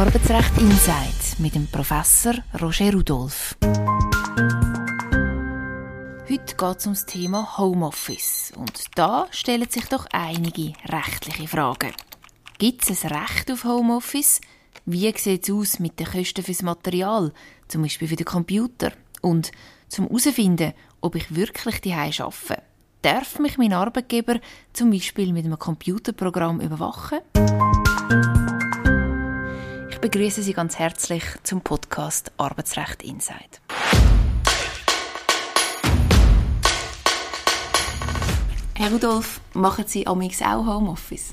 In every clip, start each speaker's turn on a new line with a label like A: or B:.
A: Arbeitsrecht Insight mit dem Professor Roger Rudolph. Heute geht es um das Thema Homeoffice. Und da stellen sich doch einige rechtliche Fragen. Gibt es ein Recht auf Homeoffice? Wie sieht es aus mit den Kosten fürs Material, zum Beispiel für den Computer? Und zum herausfinden, ob ich wirklich die arbeite. Darf mich mein Arbeitgeber zum Beispiel mit einem Computerprogramm überwachen? Ich begrüße Sie ganz herzlich zum Podcast Arbeitsrecht Insight. Herr Rudolf, machen Sie amix auch Homeoffice?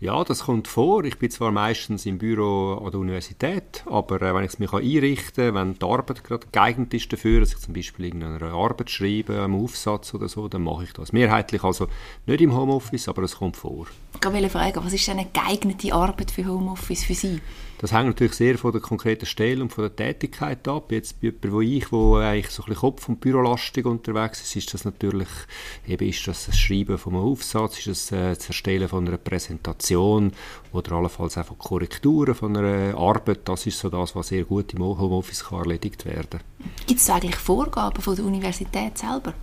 B: Ja, das kommt vor. Ich bin zwar meistens im Büro an der Universität, aber äh, wenn ich es mir einrichten kann, wenn die Arbeit gerade geeignet ist dafür, dass ich zum Beispiel irgendeine Arbeit schreibe, einen Aufsatz oder so, dann mache ich das. Mehrheitlich also nicht im Homeoffice, aber es kommt vor.
A: Ich wollte fragen, was ist denn eine geeignete Arbeit für Homeoffice für Sie?
B: Das hängt natürlich sehr von der konkreten Stelle und von der Tätigkeit ab. Jetzt bei jemandem, wo ich, wo eigentlich so ein bisschen Kopf- und Bürolastig unterwegs ist, ist das natürlich, eben ist das das Schreiben von einem Aufsatz, ist das, äh, das Erstellen von einer Präsentation oder allenfalls auch von Korrekturen von einer Arbeit. Das ist so das, was sehr gut im Homeoffice kann erledigt werden
A: Gibt es eigentlich Vorgaben von der Universität selber?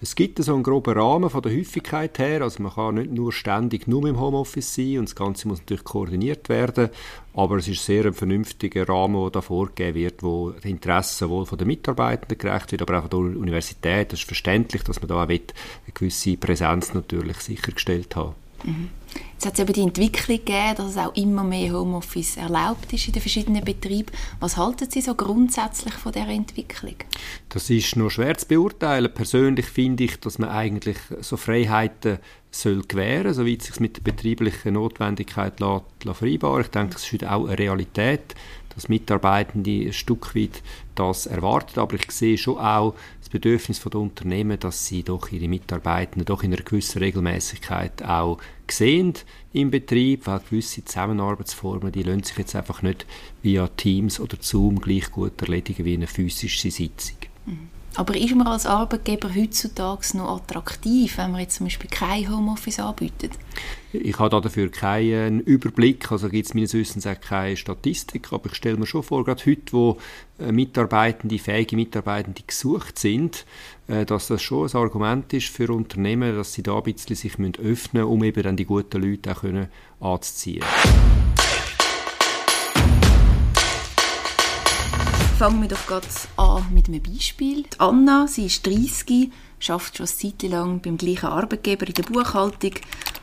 B: Es gibt so einen groben Rahmen von der Häufigkeit her. Also man kann nicht nur ständig nur im Homeoffice sein und das Ganze muss natürlich koordiniert werden. Aber es ist sehr ein vernünftiger Rahmen, der da vorgegeben wird, wo die Interessen wohl von den Mitarbeitenden gerecht wird, aber auch von der Universität. Es ist verständlich, dass man da auch eine gewisse Präsenz natürlich sichergestellt hat.
A: Mhm. Jetzt hat es eben die Entwicklung gegeben, dass es auch immer mehr Homeoffice erlaubt ist in den verschiedenen Betrieben. Was halten Sie so grundsätzlich von dieser Entwicklung?
B: Das ist noch schwer zu beurteilen. Persönlich finde ich, dass man eigentlich so Freiheiten soll gewähren, soweit es sich mit der betrieblichen Notwendigkeit lässt, lässt vereinbaren. Ich denke, das ist heute auch eine Realität, dass Mitarbeitende ein Stück weit das erwarten. Aber ich sehe schon auch das Bedürfnis der Unternehmen, dass sie doch ihre Mitarbeitenden doch in einer gewissen Regelmäßigkeit auch sehen im Betrieb, weil gewisse Zusammenarbeitsformen, die lassen sich jetzt einfach nicht via Teams oder Zoom gleich gut erledigen wie eine physische Sitzung.
A: Mhm. Aber ist man als Arbeitgeber heutzutage noch attraktiv, wenn man jetzt zum Beispiel kein Homeoffice anbietet?
B: Ich habe dafür keinen Überblick, also gibt es meines Wissens auch keine Statistik, aber ich stelle mir schon vor, gerade heute, wo äh, Mitarbeitende, fähige Mitarbeitende gesucht sind, äh, dass das schon ein Argument ist für Unternehmen, dass sie da ein bisschen sich öffnen müssen, um eben dann die guten Leute auch können anzuziehen.
A: Fangen wir doch gerade an mit einem Beispiel. Die Anna, sie ist 30, arbeitet schon eine Zeit lang beim gleichen Arbeitgeber in der Buchhaltung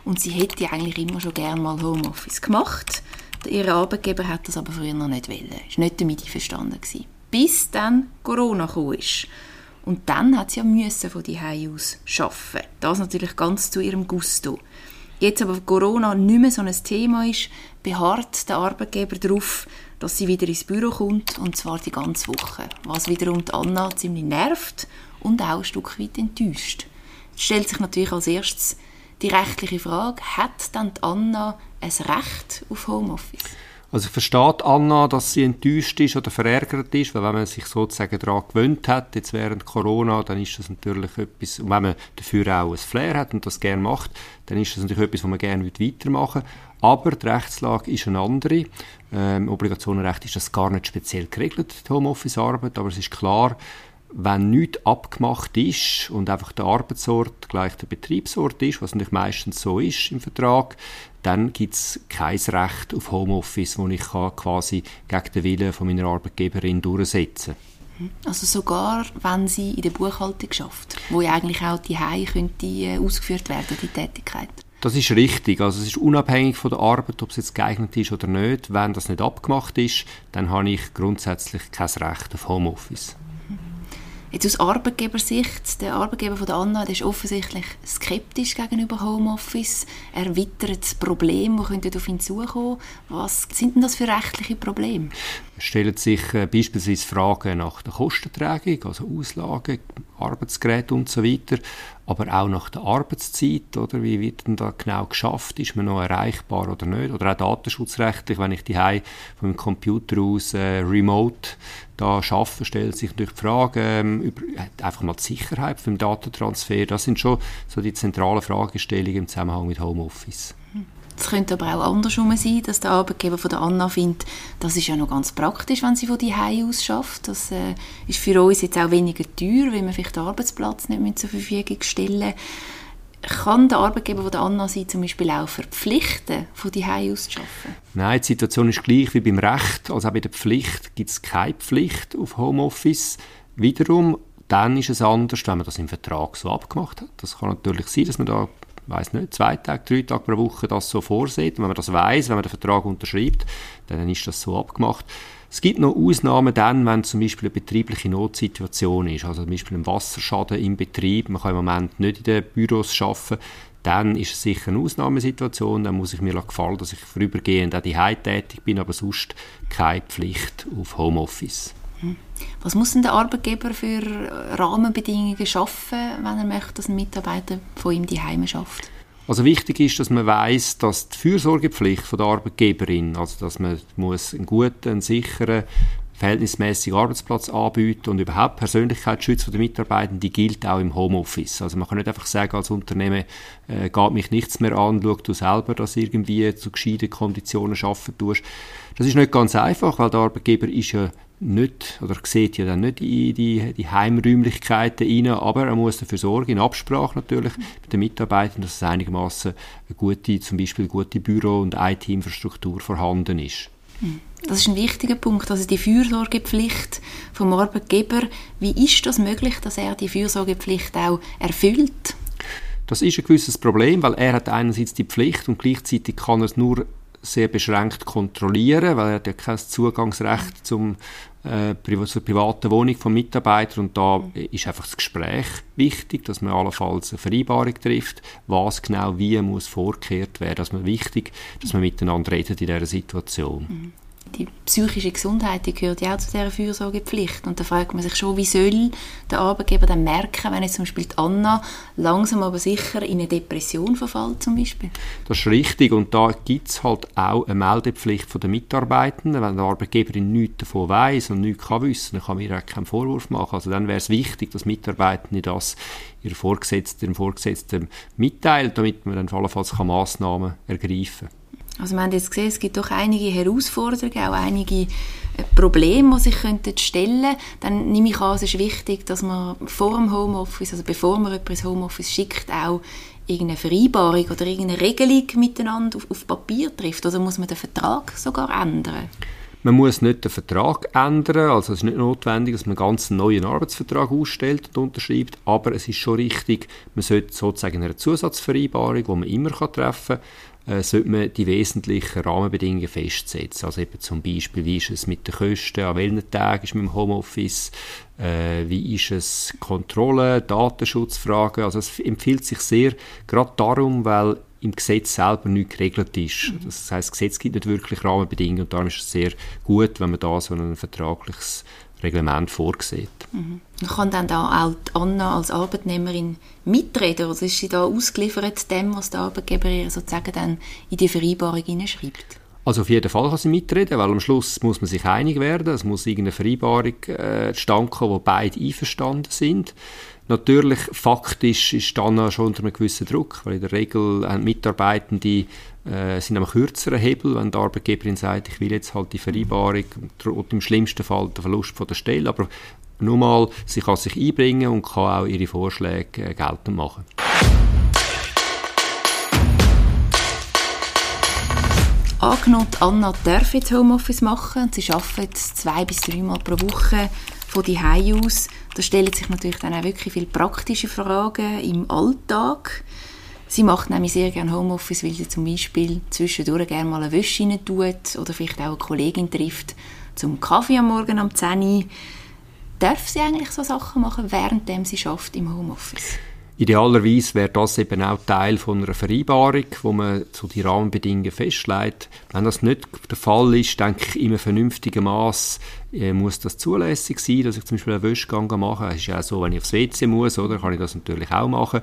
A: und sie hätte eigentlich immer schon gerne mal Homeoffice gemacht. Ihr Arbeitgeber hat das aber früher noch nicht wollen. Ist nicht damit einverstanden gewesen. Bis dann Corona kam. Und dann hat sie ja müssen von die aus arbeiten. Das natürlich ganz zu ihrem Gusto. Jetzt aber Corona nicht mehr so ein Thema ist, beharrt der Arbeitgeber darauf, dass sie wieder ins Büro kommt, und zwar die ganze Woche. Was wiederum die Anna ziemlich nervt und auch ein Stück weit enttäuscht. Es stellt sich natürlich als erstes die rechtliche Frage, hat dann die Anna ein Recht auf Homeoffice?
B: Also versteht Anna, dass sie enttäuscht ist oder verärgert ist, weil wenn man sich sozusagen daran gewöhnt hat, jetzt während Corona, dann ist das natürlich etwas, und wenn man dafür auch ein Flair hat und das gerne macht, dann ist das natürlich etwas, was man gerne weitermachen will. Aber die Rechtslage ist eine andere. Ähm, Obligationenrecht ist das gar nicht speziell geregelt, die Homeoffice-Arbeit, aber es ist klar, wenn nichts abgemacht ist und einfach der Arbeitsort gleich der Betriebsort ist, was natürlich meistens so ist im Vertrag, dann gibt es kein Recht auf Homeoffice, das ich kann quasi gegen den Willen von meiner Arbeitgeberin durchsetzen
A: kann. Also sogar, wenn sie in der Buchhaltung schafft, wo ja eigentlich auch die Hause äh, ausgeführt werden, die Tätigkeit.
B: Das ist richtig. Also es ist unabhängig von der Arbeit, ob es jetzt geeignet ist oder nicht. Wenn das nicht abgemacht ist, dann habe ich grundsätzlich kein Recht auf Homeoffice.
A: Jetzt aus Arbeitgebersicht, der Arbeitgeber von der Anna, der ist offensichtlich skeptisch gegenüber Homeoffice. Er wittert Probleme, die auf ihn zukommen. Was sind denn das für rechtliche Probleme?
B: Es stellen sich äh, beispielsweise Fragen nach der Kostentragung, also Auslagen, Arbeitsgeräte und so weiter, aber auch nach der Arbeitszeit, oder? Wie wird denn da genau geschafft, ist man noch erreichbar oder nicht, oder auch datenschutzrechtlich, wenn ich die von dem Computer aus äh, remote da arbeite, stellt sich natürlich die Frage ähm, über einfach mal die Sicherheit vom Datentransfer, das sind schon so die zentralen Fragestellungen im Zusammenhang mit Homeoffice.
A: Es könnte aber auch andersrum sein, dass der Arbeitgeber von der Anna findet, das ist ja noch ganz praktisch, wenn sie von die aus schafft. Das äh, ist für uns jetzt auch weniger teuer, weil wir vielleicht den Arbeitsplatz nicht mehr zur Verfügung stellen kann der Arbeitgeber von der Anna sie zum Beispiel auch verpflichten, von die aus zu arbeiten?
B: Nein, die Situation ist gleich wie beim Recht. Also auch bei der Pflicht gibt es keine Pflicht auf Homeoffice. Wiederum, dann ist es anders, wenn man das im Vertrag so abgemacht hat. Das kann natürlich sein, dass man da weiß nicht, zwei Tage, drei Tage pro Woche das so vorsieht. Und wenn man das weiß, wenn man den Vertrag unterschreibt, dann ist das so abgemacht. Es gibt noch Ausnahmen dann, wenn zum Beispiel eine betriebliche Notsituation ist, also zum Beispiel ein Wasserschaden im Betrieb, man kann im Moment nicht in den Büros arbeiten, dann ist es sicher eine Ausnahmesituation, dann muss ich mir gefallen, dass ich vorübergehend auch die tätig bin, aber sonst keine Pflicht auf Homeoffice.
A: Hm. Was muss denn der Arbeitgeber für Rahmenbedingungen schaffen, wenn er möchte, dass ein Mitarbeiter von ihm die Heime schafft?
B: Also wichtig ist, dass man weiß, dass die Fürsorgepflicht von der Arbeitgeberin, also dass man muss einen guten, einen sicheren, verhältnismäßigen Arbeitsplatz anbieten und überhaupt Persönlichkeitsschutz der Mitarbeitenden, die gilt auch im Homeoffice. Also man kann nicht einfach sagen als Unternehmen, äh, geht mich nichts mehr an, schau du selber, dass irgendwie zu gescheiten Konditionen arbeiten tust. Das ist nicht ganz einfach, weil der Arbeitgeber ist ja nicht, oder sieht ja dann nicht in die, die Heimräumlichkeiten rein, aber er muss dafür sorgen, in Absprache natürlich mit den Mitarbeitern, dass es einigermaßen eine gute, zum Beispiel gute Büro- und IT-Infrastruktur vorhanden ist.
A: Hm. Das ist ein wichtiger Punkt, also die Fürsorgepflicht vom Arbeitgeber. Wie ist das möglich, dass er die Fürsorgepflicht auch erfüllt?
B: Das ist ein gewisses Problem, weil er hat einerseits die Pflicht und gleichzeitig kann er es nur sehr beschränkt kontrollieren, weil er hat ja kein Zugangsrecht zum, äh, zur privaten Wohnung von Mitarbeitern und da ist einfach das Gespräch wichtig, dass man allenfalls eine Vereinbarung trifft, was genau wie muss vorgekehrt werden. Also wichtig, dass man miteinander redet in dieser Situation.
A: Mhm die psychische Gesundheit die gehört ja auch zu dieser Fürsorgepflicht. Und da fragt man sich schon, wie soll der Arbeitgeber dann merken, wenn jetzt zum Beispiel die Anna langsam aber sicher in eine Depression verfällt zum Beispiel?
B: Das ist richtig und da gibt es halt auch eine Meldepflicht den Mitarbeitenden. Wenn der Arbeitgeberin nichts davon weiß und nichts kann wissen, dann kann man ihr auch keinen Vorwurf machen. Also dann wäre es wichtig, dass Mitarbeitende das ihrem Vorgesetzten, ihrem Vorgesetzten mitteilen, damit man dann allenfalls Massnahmen ergreifen kann.
A: Also wir haben jetzt gesehen, es gibt doch einige Herausforderungen, auch einige äh, Probleme, die sich könnten stellen Dann nehme ich an, es ist wichtig, dass man vor dem Homeoffice, also bevor man jemanden ins Homeoffice schickt, auch irgendeine Vereinbarung oder irgendeine Regelung miteinander auf, auf Papier trifft. Oder muss man den Vertrag sogar ändern?
B: Man muss nicht den Vertrag ändern, also es ist nicht notwendig, dass man einen ganz neuen Arbeitsvertrag ausstellt und unterschreibt, aber es ist schon richtig, man sollte sozusagen eine Zusatzvereinbarung, die man immer treffen kann, äh, sollte man die wesentlichen Rahmenbedingungen festsetzen. Also eben zum Beispiel, wie ist es mit den Kosten, an welchen Tagen ist man im Homeoffice, äh, wie ist es Kontrolle, Datenschutzfragen. Also es empfiehlt sich sehr, gerade darum, weil im Gesetz selber nicht geregelt ist. Mhm. Das heißt, das Gesetz gibt nicht wirklich Rahmenbedingungen und darum ist es sehr gut, wenn man da so ein vertragliches Reglement vorsieht.
A: Mhm. Kann dann da auch Anna als Arbeitnehmerin mitreden oder ist sie da ausgeliefert dem, was der Arbeitgeber ihr sozusagen dann in die Vereinbarung hineinschreibt?
B: Also auf jeden Fall kann sie mitreden, weil am Schluss muss man sich einig werden. Es muss irgendeine Vereinbarung äh, zustande kommen, wo beide einverstanden sind. Natürlich, faktisch ist dann schon unter einem gewissen Druck, weil in der Regel haben Mitarbeitende äh, sind am kürzeren Hebel, wenn die Arbeitgeberin sagt, ich will jetzt halt die Vereinbarung, droht im schlimmsten Fall der Verlust von der Stelle, aber nur mal, sie kann sich einbringen und kann auch ihre Vorschläge äh, geltend machen.
A: Angenommen, Anna darf jetzt Homeoffice machen und sie arbeitet zwei bis dreimal pro Woche von die aus. Da stellen sich natürlich dann auch wirklich viele praktische Fragen im Alltag. Sie macht nämlich sehr gerne Homeoffice, weil sie zum Beispiel zwischendurch gerne mal eine Wäsche rein tut oder vielleicht auch eine Kollegin trifft zum Kaffee am Morgen um 10 Uhr. Darf sie eigentlich so Sachen machen, während sie schafft im Homeoffice?
B: Idealerweise wäre das eben auch Teil von einer Vereinbarung, wo man so die Rahmenbedingungen festlegt. Wenn das nicht der Fall ist, denke ich, in einem vernünftigen Maß äh, muss das zulässig sein, dass ich zum Beispiel einen Wäschgang mache. Es ist ja auch so, wenn ich aufs WC muss, oder, kann ich das natürlich auch machen.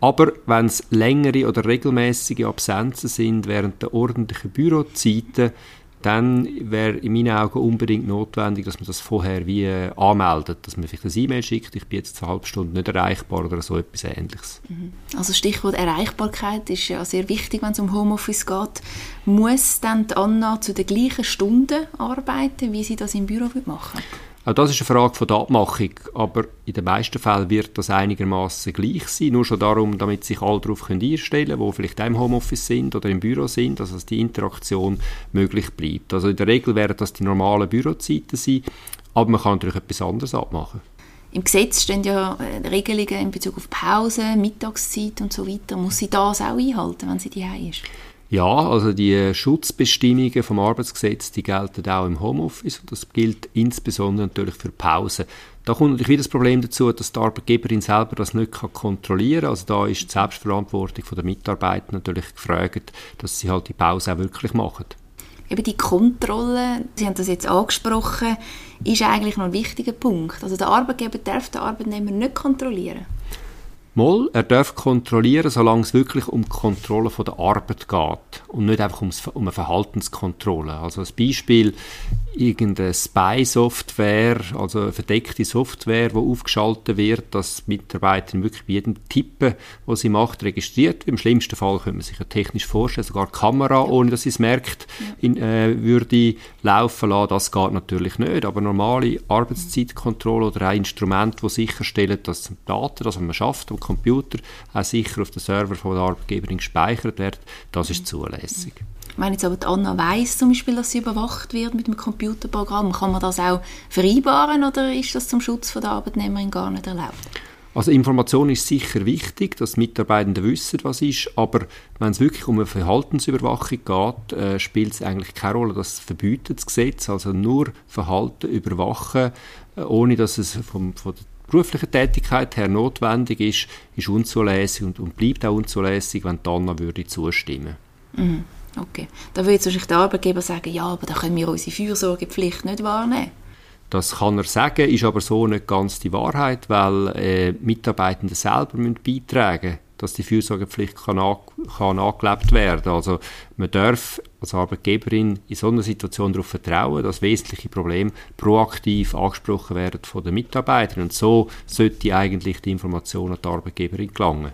B: Aber wenn es längere oder regelmäßige Absenzen sind während der ordentlichen Bürozeiten, dann wäre in meinen Augen unbedingt notwendig, dass man das vorher wie äh, anmeldet, dass man vielleicht eine E-Mail schickt, ich bin jetzt eine halbe Stunde nicht erreichbar oder so etwas Ähnliches.
A: Mhm. Also Stichwort Erreichbarkeit ist ja sehr wichtig, wenn es um Homeoffice geht. Muss dann die Anna zu den gleichen Stunden arbeiten, wie sie das im Büro machen würde?
B: Auch das ist eine Frage von der Abmachung, aber in den meisten Fällen wird das einigermaßen gleich sein, nur schon darum, damit sich alle darauf einstellen können, wo vielleicht im Homeoffice sind oder im Büro sind, dass die Interaktion möglich bleibt. Also in der Regel werden das die normalen Bürozeiten sein, aber man kann natürlich etwas anderes abmachen.
A: Im Gesetz stehen ja äh, Regelungen in Bezug auf Pause, Mittagszeit und so weiter. Muss sie das auch einhalten, wenn sie die ist?
B: Ja, also die Schutzbestimmungen vom Arbeitsgesetz, die gelten auch im Homeoffice und das gilt insbesondere natürlich für Pausen. Da kommt natürlich wieder das Problem dazu, dass die Arbeitgeberin selber das nicht kontrollieren kann. Also da ist die Selbstverantwortung der Mitarbeiter natürlich gefragt, dass sie halt die Pause auch wirklich machen.
A: Eben die Kontrolle, Sie haben das jetzt angesprochen, ist eigentlich noch ein wichtiger Punkt. Also der Arbeitgeber darf den Arbeitnehmer nicht kontrollieren.
B: Moll, er darf kontrollieren, solange es wirklich um die Kontrolle von der Arbeit geht und nicht einfach um eine Verhaltenskontrolle. Also als Beispiel, irgendeine Spy-Software, also eine verdeckte Software, die aufgeschaltet wird, dass Mitarbeiter wirklich bei jedem Tippen, was sie macht, registriert wird. Im schlimmsten Fall könnte man sich ja technisch vorstellen, sogar die Kamera, ohne dass sie es merkt, in, äh, würde laufen lassen. Das geht natürlich nicht. Aber normale Arbeitszeitkontrolle oder ein Instrument, das sicherstellen, dass die Daten, das man schafft am Computer, auch sicher auf den Server von der Arbeitgeberin gespeichert wird, das ist zulässig.
A: Wenn jetzt aber die Anna weiss, zum Beispiel, dass sie überwacht wird mit dem Computerprogramm, kann man das auch vereinbaren oder ist das zum Schutz der Arbeitnehmerin gar nicht erlaubt?
B: Also Information ist sicher wichtig, dass Mitarbeitende wissen, was ist, aber wenn es wirklich um eine Verhaltensüberwachung geht, äh, spielt es eigentlich keine Rolle. Das verbietet das Gesetz, also nur Verhalten überwachen, äh, ohne dass es vom, von der beruflichen Tätigkeit her notwendig ist, ist unzulässig und, und bleibt auch unzulässig, wenn die Anna würde zustimmen.
A: Mhm. Okay. Da würde wahrscheinlich der Arbeitgeber sagen, ja, aber da können wir unsere Fürsorgepflicht nicht wahrnehmen.
B: Das kann er sagen, ist aber so nicht ganz die Wahrheit, weil äh, Mitarbeitende selber müssen beitragen dass die Fürsorgepflicht kann, an, kann angelebt werden. Also man darf als Arbeitgeberin in so einer Situation darauf vertrauen, dass wesentliche Probleme proaktiv angesprochen werden von den Mitarbeitern. Und so sollte eigentlich die Information an die Arbeitgeberin gelangen.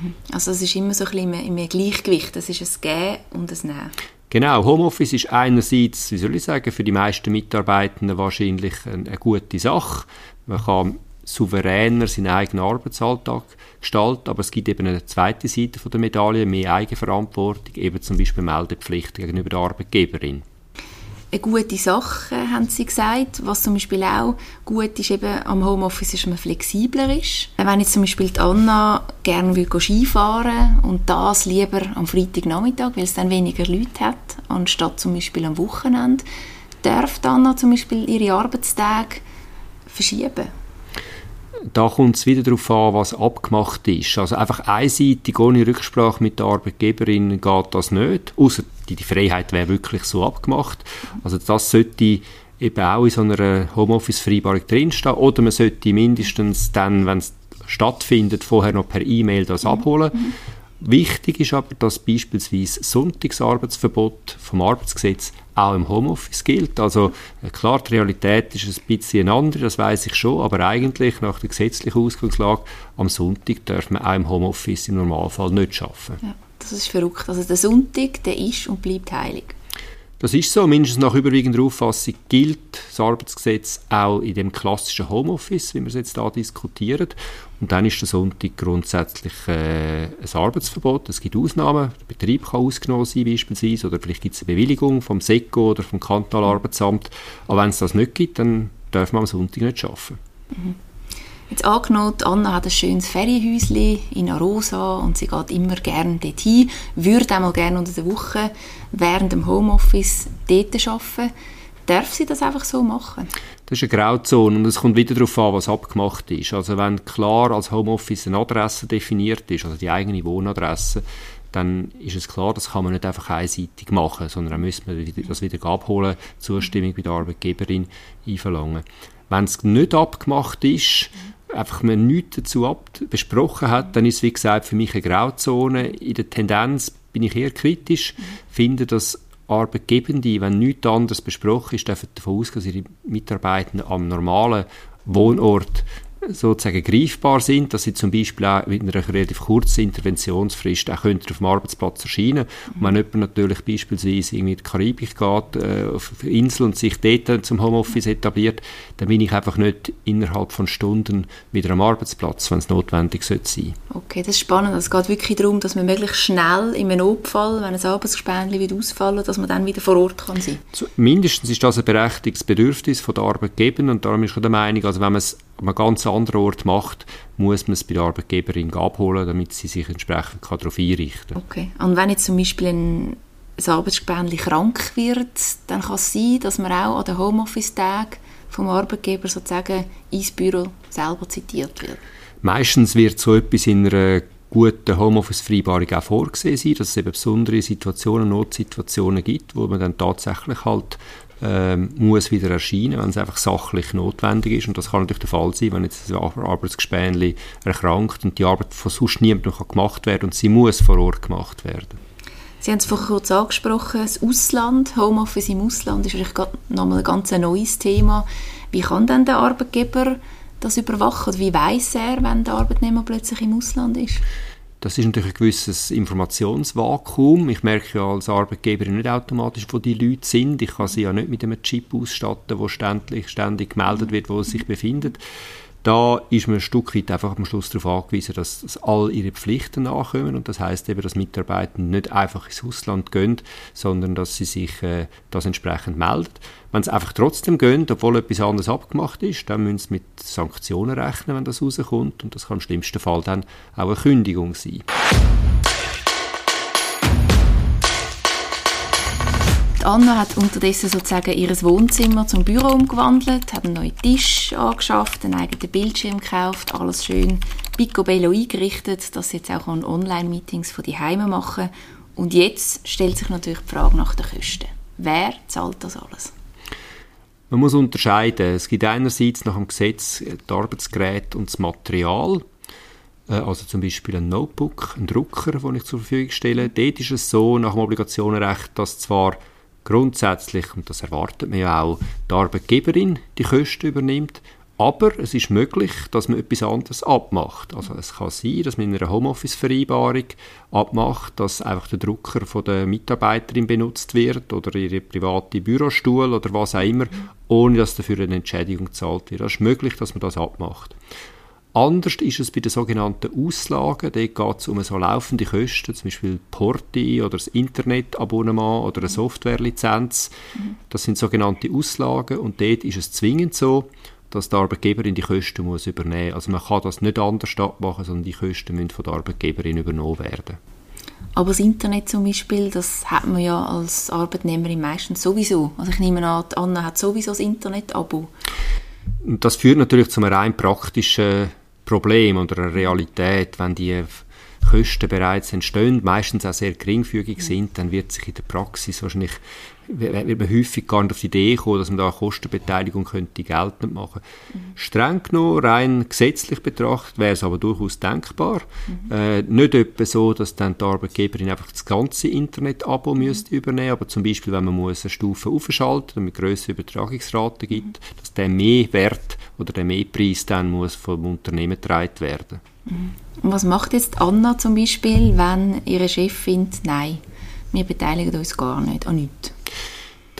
A: Mhm. Also es ist immer so ein bisschen im, Gleichgewicht. Das ist ein Gehen und ein Nehmen.
B: Genau, Homeoffice ist einerseits, wie soll ich sagen, für die meisten Mitarbeitenden wahrscheinlich eine, eine gute Sache. Man kann souveräner seinen eigenen Arbeitsalltag gestalten, aber es gibt eben eine zweite Seite der Medaille, mehr Eigenverantwortung, eben zum Beispiel Meldepflicht gegenüber der Arbeitgeberin
A: eine gute Sache, haben sie gesagt. Was zum Beispiel auch gut ist eben am Homeoffice, ist, man flexibler ist. Wenn jetzt zum Beispiel die Anna gerne will Skifahren und das lieber am Freitagnachmittag, weil es dann weniger Leute hat, anstatt zum Beispiel am Wochenende, darf Anna zum Beispiel ihre Arbeitstage verschieben
B: da kommt es wieder darauf an, was abgemacht ist. Also einfach einseitig, ohne Rücksprache mit der Arbeitgeberin geht das nicht, außer die, die Freiheit wäre wirklich so abgemacht. Also das sollte eben auch in so einer Homeoffice-Vereinbarung drinstehen oder man sollte mindestens dann, wenn es stattfindet, vorher noch per E-Mail das abholen. Mhm. Wichtig ist aber, dass beispielsweise Sonntagsarbeitsverbot vom Arbeitsgesetz auch im Homeoffice gilt. Also äh, klar, die Realität ist ein bisschen eine andere, das weiß ich schon, aber eigentlich nach der gesetzlichen Ausgangslage am Sonntag darf man auch im Homeoffice im Normalfall nicht arbeiten.
A: Ja, das ist verrückt. Also der Sonntag, der ist und bleibt heilig.
B: Das ist so. Mindestens nach überwiegender Auffassung gilt das Arbeitsgesetz auch in dem klassischen Homeoffice, wie wir es jetzt da diskutieren. Und dann ist der Sonntag grundsätzlich äh, ein Arbeitsverbot. Es gibt Ausnahmen. Der Betrieb kann ausgenommen sein beispielsweise oder vielleicht gibt es eine Bewilligung vom SECO oder vom Kantonalarbeitsamt. Aber wenn es das nicht gibt, dann darf man am Sonntag nicht arbeiten. Mhm.
A: Jetzt angenommen, Anna hat ein schönes Ferienhäuschen in Arosa und sie geht immer gerne dorthin, würde auch mal gerne unter der Woche während dem Homeoffice dort arbeiten. Darf sie das einfach so machen?
B: Das ist eine Grauzone und es kommt wieder darauf an, was abgemacht ist. Also wenn klar als Homeoffice eine Adresse definiert ist, also die eigene Wohnadresse, dann ist es klar, das kann man nicht einfach einseitig machen, sondern dann müssen wir das wieder abholen, Zustimmung bei der Arbeitgeberin einverlangen. Wenn es nicht abgemacht ist, einfach man nichts dazu besprochen hat, dann ist es, wie gesagt, für mich eine Grauzone. In der Tendenz bin ich eher kritisch, finde, dass Arbeitgebende, wenn nichts anderes besprochen ist, dürfen davon ausgehen, dass ihre Mitarbeitenden am normalen Wohnort sozusagen greifbar sind, dass sie zum Beispiel auch mit einer relativ kurzen Interventionsfrist auch auf dem Arbeitsplatz erscheinen Und wenn jemand natürlich beispielsweise in die Karibik geht, äh, auf eine Insel und sich dort zum Homeoffice etabliert, dann bin ich einfach nicht innerhalb von Stunden wieder am Arbeitsplatz, wenn es notwendig sein sollte
A: Okay, das ist spannend. Es geht wirklich darum, dass man möglichst schnell in einem Notfall, wenn ein Arbeitsgespänli wieder ausfallen, dass man dann wieder vor Ort kann sein.
B: So, mindestens ist das ein berechtigtes Bedürfnis von der Arbeitgeber und darum ist ich der Meinung, also wenn man es einem ganz anderen Ort macht, muss man es bei der Arbeitgeberin abholen, damit sie sich entsprechend darauf einrichten kann.
A: Okay. Und wenn jetzt zum Beispiel ein, ein Arbeitsgespänli krank wird, dann kann es sein, dass man auch an den Homeoffice-Tagen vom Arbeitgeber sozusagen ins Büro selber zitiert wird.
B: Meistens wird so etwas in einer guten Homeoffice-Vereinbarung auch vorgesehen sein, dass es eben besondere Situationen, Notsituationen gibt, wo man dann tatsächlich halt ähm, muss wieder erscheinen, wenn es einfach sachlich notwendig ist. Und das kann natürlich der Fall sein, wenn jetzt ein Arbeitsgespänli erkrankt und die Arbeit von sonst niemandem kann gemacht werden und sie muss vor Ort gemacht werden.
A: Sie haben es vorhin kurz angesprochen, das Ausland, Homeoffice im Ausland ist vielleicht nochmal ein ganz neues Thema. Wie kann denn der Arbeitgeber das überwachen? Wie weiß er, wenn der Arbeitnehmer plötzlich im Ausland ist?
B: Das ist natürlich ein gewisses Informationsvakuum. Ich merke ja als Arbeitgeber nicht automatisch, wo die Leute sind. Ich kann sie ja nicht mit einem Chip ausstatten, wo ständig, ständig gemeldet wird, wo sie sich befindet. Da ist man ein Stück weit einfach am Schluss darauf angewiesen, dass, dass all ihre Pflichten nachkommen und das heißt eben, dass Mitarbeiter nicht einfach ins Ausland gehen, sondern dass sie sich äh, das entsprechend melden. Wenn sie einfach trotzdem gehen, obwohl etwas anderes abgemacht ist, dann müssen sie mit Sanktionen rechnen, wenn das rauskommt und das kann im schlimmsten Fall dann auch eine Kündigung sein.
A: Anna hat unterdessen sozusagen ihr Wohnzimmer zum Büro umgewandelt, hat einen neuen Tisch angeschafft, einen eigenen Bildschirm gekauft, alles schön picobello eingerichtet, dass sie jetzt auch Online-Meetings von die Heime machen Und jetzt stellt sich natürlich die Frage nach den Kosten. Wer zahlt das alles?
B: Man muss unterscheiden. Es gibt einerseits nach dem Gesetz das Arbeitsgerät und das Material äh, also zum Beispiel ein Notebook, ein Drucker, den ich zur Verfügung stelle. Dort ist es so, nach dem Obligationenrecht, dass zwar grundsätzlich, und das erwartet man ja auch, die Arbeitgeberin die Kosten übernimmt, aber es ist möglich, dass man etwas anderes abmacht. Also es kann sein, dass man in einer Homeoffice-Vereinbarung abmacht, dass einfach der Drucker von der Mitarbeiterin benutzt wird oder ihre private Bürostuhl oder was auch immer, ohne dass dafür eine Entschädigung gezahlt wird. Es ist möglich, dass man das abmacht. Anders ist es bei den sogenannten Auslagen. Dort geht es um so laufende Kosten, zum Beispiel Porti oder das Internetabonnement oder eine Softwarelizenz. Das sind sogenannte Auslagen und dort ist es zwingend so, dass der Arbeitgeberin die Kosten muss übernehmen muss. Also man kann das nicht anders machen, sondern die Kosten müssen von der Arbeitgeberin übernommen werden.
A: Aber das Internet zum Beispiel, das hat man ja als Arbeitnehmerin meistens sowieso. Also ich nehme an, Anna hat sowieso das Internet-Abo.
B: Das führt natürlich zu einem rein praktischen Problem oder eine Realität, wenn die Kosten bereits entstehen, meistens auch sehr geringfügig sind, dann wird sich in der Praxis wahrscheinlich wird man häufig gar nicht auf die Idee kommen, dass man da eine Kostenbeteiligung könnte geltend machen. Mhm. Streng genommen, rein gesetzlich betrachtet, wäre es aber durchaus denkbar. Mhm. Äh, nicht etwa so, dass dann die Arbeitgeberin einfach das ganze Internet-Abo mhm. müsste übernehmen, aber zum Beispiel, wenn man muss eine Stufe aufschalten damit größere Übertragungsraten gibt, mhm. dass der mehr Wert oder der mehr Preis dann muss vom Unternehmen getragen werden.
A: Mhm. Und was macht jetzt Anna zum Beispiel, wenn ihre Chef findet, nein, wir beteiligen uns gar nicht an nichts?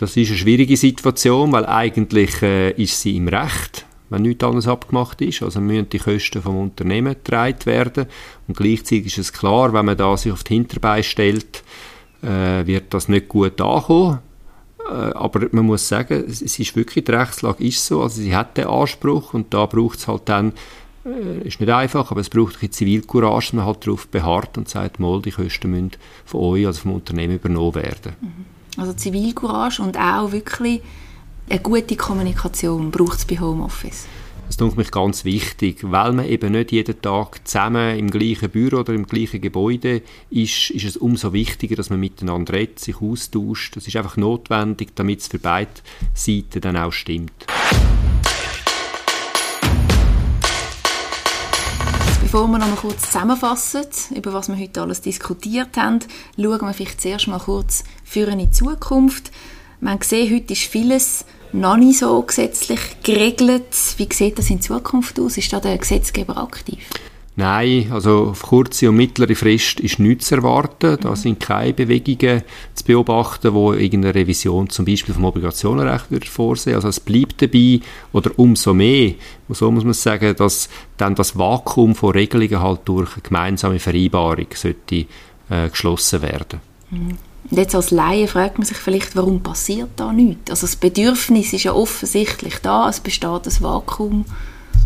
B: Das ist eine schwierige Situation, weil eigentlich äh, ist sie im Recht, wenn nichts anderes abgemacht ist. Also müssen die Kosten vom Unternehmen getragen werden. Und gleichzeitig ist es klar, wenn man da sich auf die Hinterbeine stellt, äh, wird das nicht gut ankommen. Äh, aber man muss sagen, es, ist wirklich, die Rechtslage ist so, also sie hat den Anspruch und da braucht es halt dann äh, ist nicht einfach, aber es braucht ein Zivilcourage, man halt darauf beharrt und sagt, mal, die Kosten müssen von euch, also vom Unternehmen übernommen werden.
A: Mhm. Also Zivilcourage und auch wirklich eine gute Kommunikation braucht es bei Homeoffice.
B: Das ist mich ganz wichtig, weil man eben nicht jeden Tag zusammen im gleichen Büro oder im gleichen Gebäude ist, ist es umso wichtiger, dass man miteinander redet, sich austauscht. Das ist einfach notwendig, damit es für beide Seiten dann auch stimmt.
A: Bevor wir noch mal kurz zusammenfassen, über was wir heute alles diskutiert haben, schauen wir vielleicht zuerst mal kurz für eine Zukunft. Man sieht, heute ist vieles noch nicht so gesetzlich geregelt. Wie sieht das in Zukunft aus? Ist da der Gesetzgeber aktiv?
B: Nein, also auf kurze und mittlere Frist ist nichts zu erwarten. Da sind keine Bewegungen zu beobachten, wo irgendeine Revision zum Beispiel vom Obligationenrecht wird vorsehen. Also es bleibt dabei oder umso mehr, so muss man sagen, dass dann das Vakuum von Regelungen halt durch eine gemeinsame Vereinbarung sollte äh, geschlossen werden.
A: Mhm. Und jetzt als Laie fragt man sich vielleicht, warum passiert da nichts? Also das Bedürfnis ist ja offensichtlich da, es besteht ein Vakuum.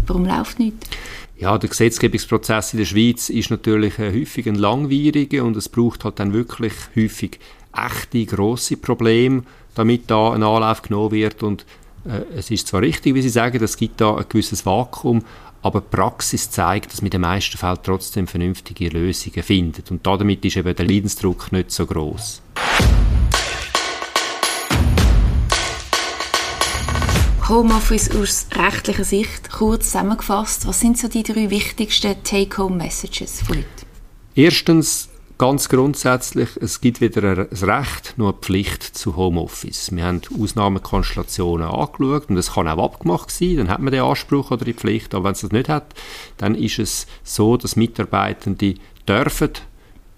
A: Warum läuft nichts?
B: Ja, der Gesetzgebungsprozess in der Schweiz ist natürlich äh, häufig ein langwieriger und es braucht halt dann wirklich häufig echte, grosse Probleme, damit da ein Anlauf genommen wird und äh, es ist zwar richtig, wie Sie sagen, es gibt da ein gewisses Vakuum, aber die Praxis zeigt, dass man in den meisten Fällen trotzdem vernünftige Lösungen findet und damit ist eben der Leidensdruck nicht so groß.
A: Homeoffice aus rechtlicher Sicht, kurz zusammengefasst, was sind so die drei wichtigsten Take-Home-Messages von heute?
B: Erstens, ganz grundsätzlich, es gibt weder ein Recht noch eine Pflicht zu Homeoffice. Wir haben Ausnahmekonstellationen angeschaut und es kann auch abgemacht sein, dann hat man den Anspruch oder die Pflicht, aber wenn es das nicht hat, dann ist es so, dass Mitarbeitende dürfen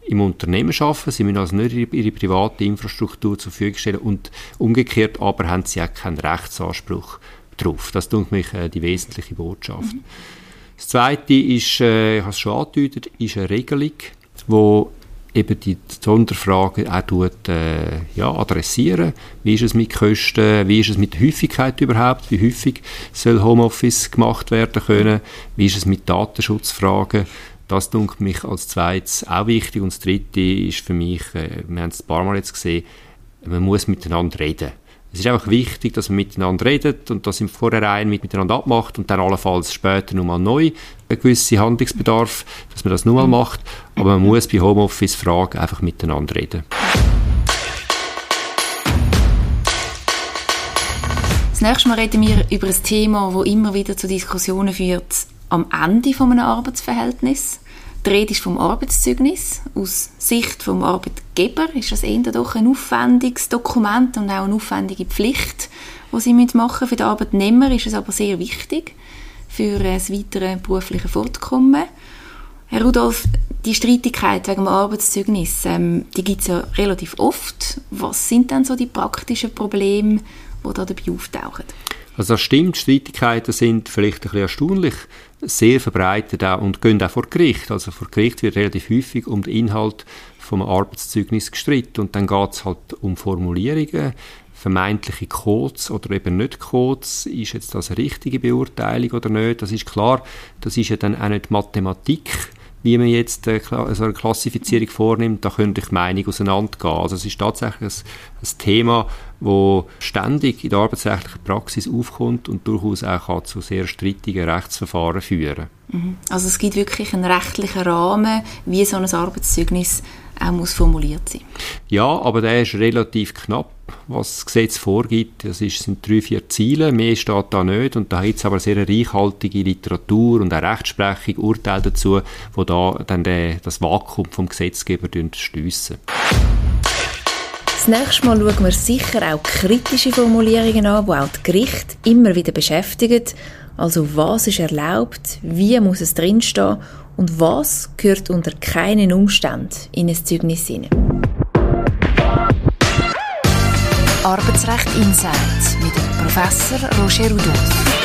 B: im Unternehmen arbeiten. Sie müssen also nicht ihre private Infrastruktur zur Verfügung stellen und umgekehrt aber haben sie auch keinen Rechtsanspruch darauf. Das ist mich äh, die wesentliche Botschaft. Mhm. Das Zweite ist, äh, ich habe es schon angedeutet, ist eine Regelung, wo eben die Sonderfragen auch tut, äh, ja, adressieren. Wie ist es mit Kosten? Wie ist es mit Häufigkeit überhaupt? Wie häufig soll Homeoffice gemacht werden können? Wie ist es mit Datenschutzfragen? Das dunkelt mich als zweites auch wichtig. Und das dritte ist für mich, äh, wir haben es ein paar Mal jetzt gesehen, man muss miteinander reden. Es ist einfach wichtig, dass man miteinander redet und das im Vorhinein mit miteinander abmacht und dann allenfalls später nochmal neu ein gewisser Handlungsbedarf, dass man das nochmal macht. Aber man muss bei Homeoffice-Fragen einfach miteinander reden.
A: Das nächste Mal reden wir über ein Thema, das immer wieder zu Diskussionen führt, am Ende von einem Arbeitsverhältnis. Die Rede ist vom Arbeitszeugnis. Aus Sicht des Arbeitgeber ist das eher doch ein aufwendiges Dokument und auch eine aufwendige Pflicht, die sie machen Für den Arbeitnehmer ist es aber sehr wichtig für das weitere berufliche Fortkommen. Herr Rudolf, die Streitigkeit wegen dem Arbeitszeugnis, ähm, die gibt es ja relativ oft. Was sind denn so die praktischen Probleme, die da dabei auftauchen?
B: Also das stimmt, Streitigkeiten sind vielleicht ein bisschen erstaunlich sehr verbreitet auch und gehen auch vor Gericht. Also vor Gericht wird relativ häufig um den Inhalt vom Arbeitszeugnis gestritten und dann geht es halt um Formulierungen, vermeintliche Codes oder eben nicht Codes. Ist jetzt das eine richtige Beurteilung oder nicht? Das ist klar, das ist ja dann auch nicht Mathematik, wie man jetzt äh, so eine Klassifizierung vornimmt, da könnte ich Meinung auseinandergehen. Also es ist tatsächlich ein, ein Thema, wo ständig in der arbeitsrechtlichen Praxis aufkommt und durchaus auch zu sehr strittigen Rechtsverfahren führen.
A: Mhm. Also es gibt wirklich einen rechtlichen Rahmen, wie so ein Arbeitszeugnis auch muss formuliert sein.
B: Ja, aber der ist relativ knapp, was das Gesetz vorgibt. Das ist, sind drei, vier Ziele, mehr steht da nicht und da gibt es aber sehr reichhaltige Literatur und auch Rechtsprechung, Urteile dazu, wo da dann der, das Vakuum vom Gesetzgeber schliessen.
A: Das nächste Mal schauen wir sicher auch kritische Formulierungen an, die auch die Gerichte immer wieder beschäftigen. Also was ist erlaubt, wie muss es drinstehen und was gehört unter keinen Umständen in ein Zeugnis hinein. Arbeitsrecht Insight mit Professor Roger Rudolph.